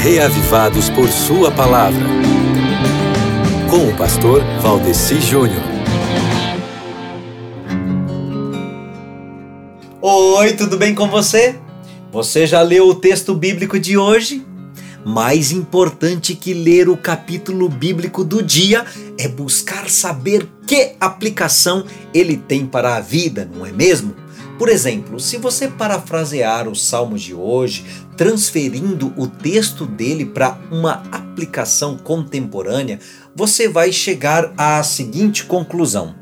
reavivados por Sua palavra. Com o pastor Valdeci Júnior. Oi, tudo bem com você? Você já leu o texto bíblico de hoje? Mais importante que ler o capítulo bíblico do dia é buscar saber que aplicação ele tem para a vida, não é mesmo? Por exemplo, se você parafrasear os salmos de hoje, transferindo o texto dele para uma aplicação contemporânea, você vai chegar à seguinte conclusão: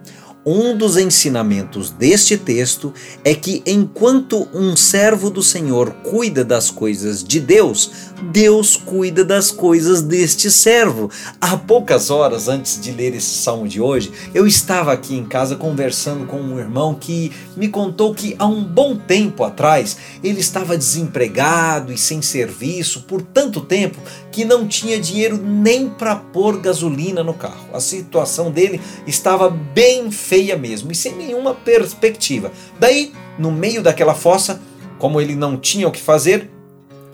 um dos ensinamentos deste texto é que enquanto um servo do Senhor cuida das coisas de Deus, Deus cuida das coisas deste servo. Há poucas horas antes de ler esse salmo de hoje, eu estava aqui em casa conversando com um irmão que me contou que há um bom tempo atrás ele estava desempregado e sem serviço por tanto tempo que não tinha dinheiro nem para pôr gasolina no carro. A situação dele estava bem feia feia mesmo e sem nenhuma perspectiva. Daí, no meio daquela fossa, como ele não tinha o que fazer,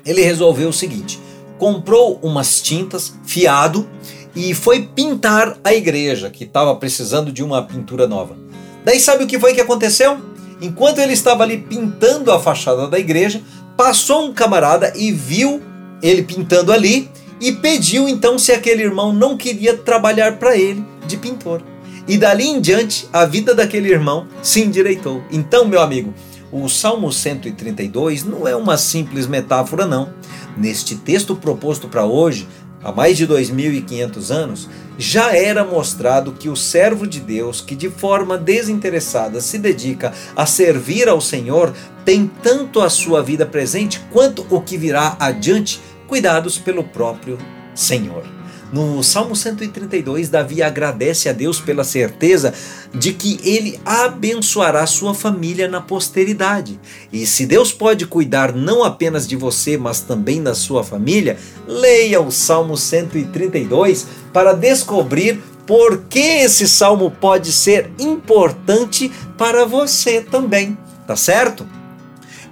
ele resolveu o seguinte: comprou umas tintas, fiado, e foi pintar a igreja, que estava precisando de uma pintura nova. Daí, sabe o que foi que aconteceu? Enquanto ele estava ali pintando a fachada da igreja, passou um camarada e viu ele pintando ali e pediu então se aquele irmão não queria trabalhar para ele de pintor. E dali em diante, a vida daquele irmão se endireitou. Então, meu amigo, o Salmo 132 não é uma simples metáfora, não. Neste texto proposto para hoje, há mais de 2.500 anos, já era mostrado que o servo de Deus, que de forma desinteressada se dedica a servir ao Senhor, tem tanto a sua vida presente quanto o que virá adiante, cuidados pelo próprio Senhor. No Salmo 132, Davi agradece a Deus pela certeza de que ele abençoará sua família na posteridade. E se Deus pode cuidar não apenas de você, mas também da sua família, leia o Salmo 132 para descobrir por que esse salmo pode ser importante para você também, tá certo?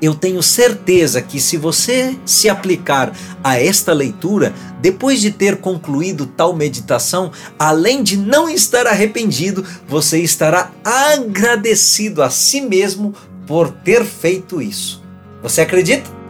Eu tenho certeza que se você se aplicar a esta leitura, depois de ter concluído tal meditação, além de não estar arrependido, você estará agradecido a si mesmo por ter feito isso. Você acredita?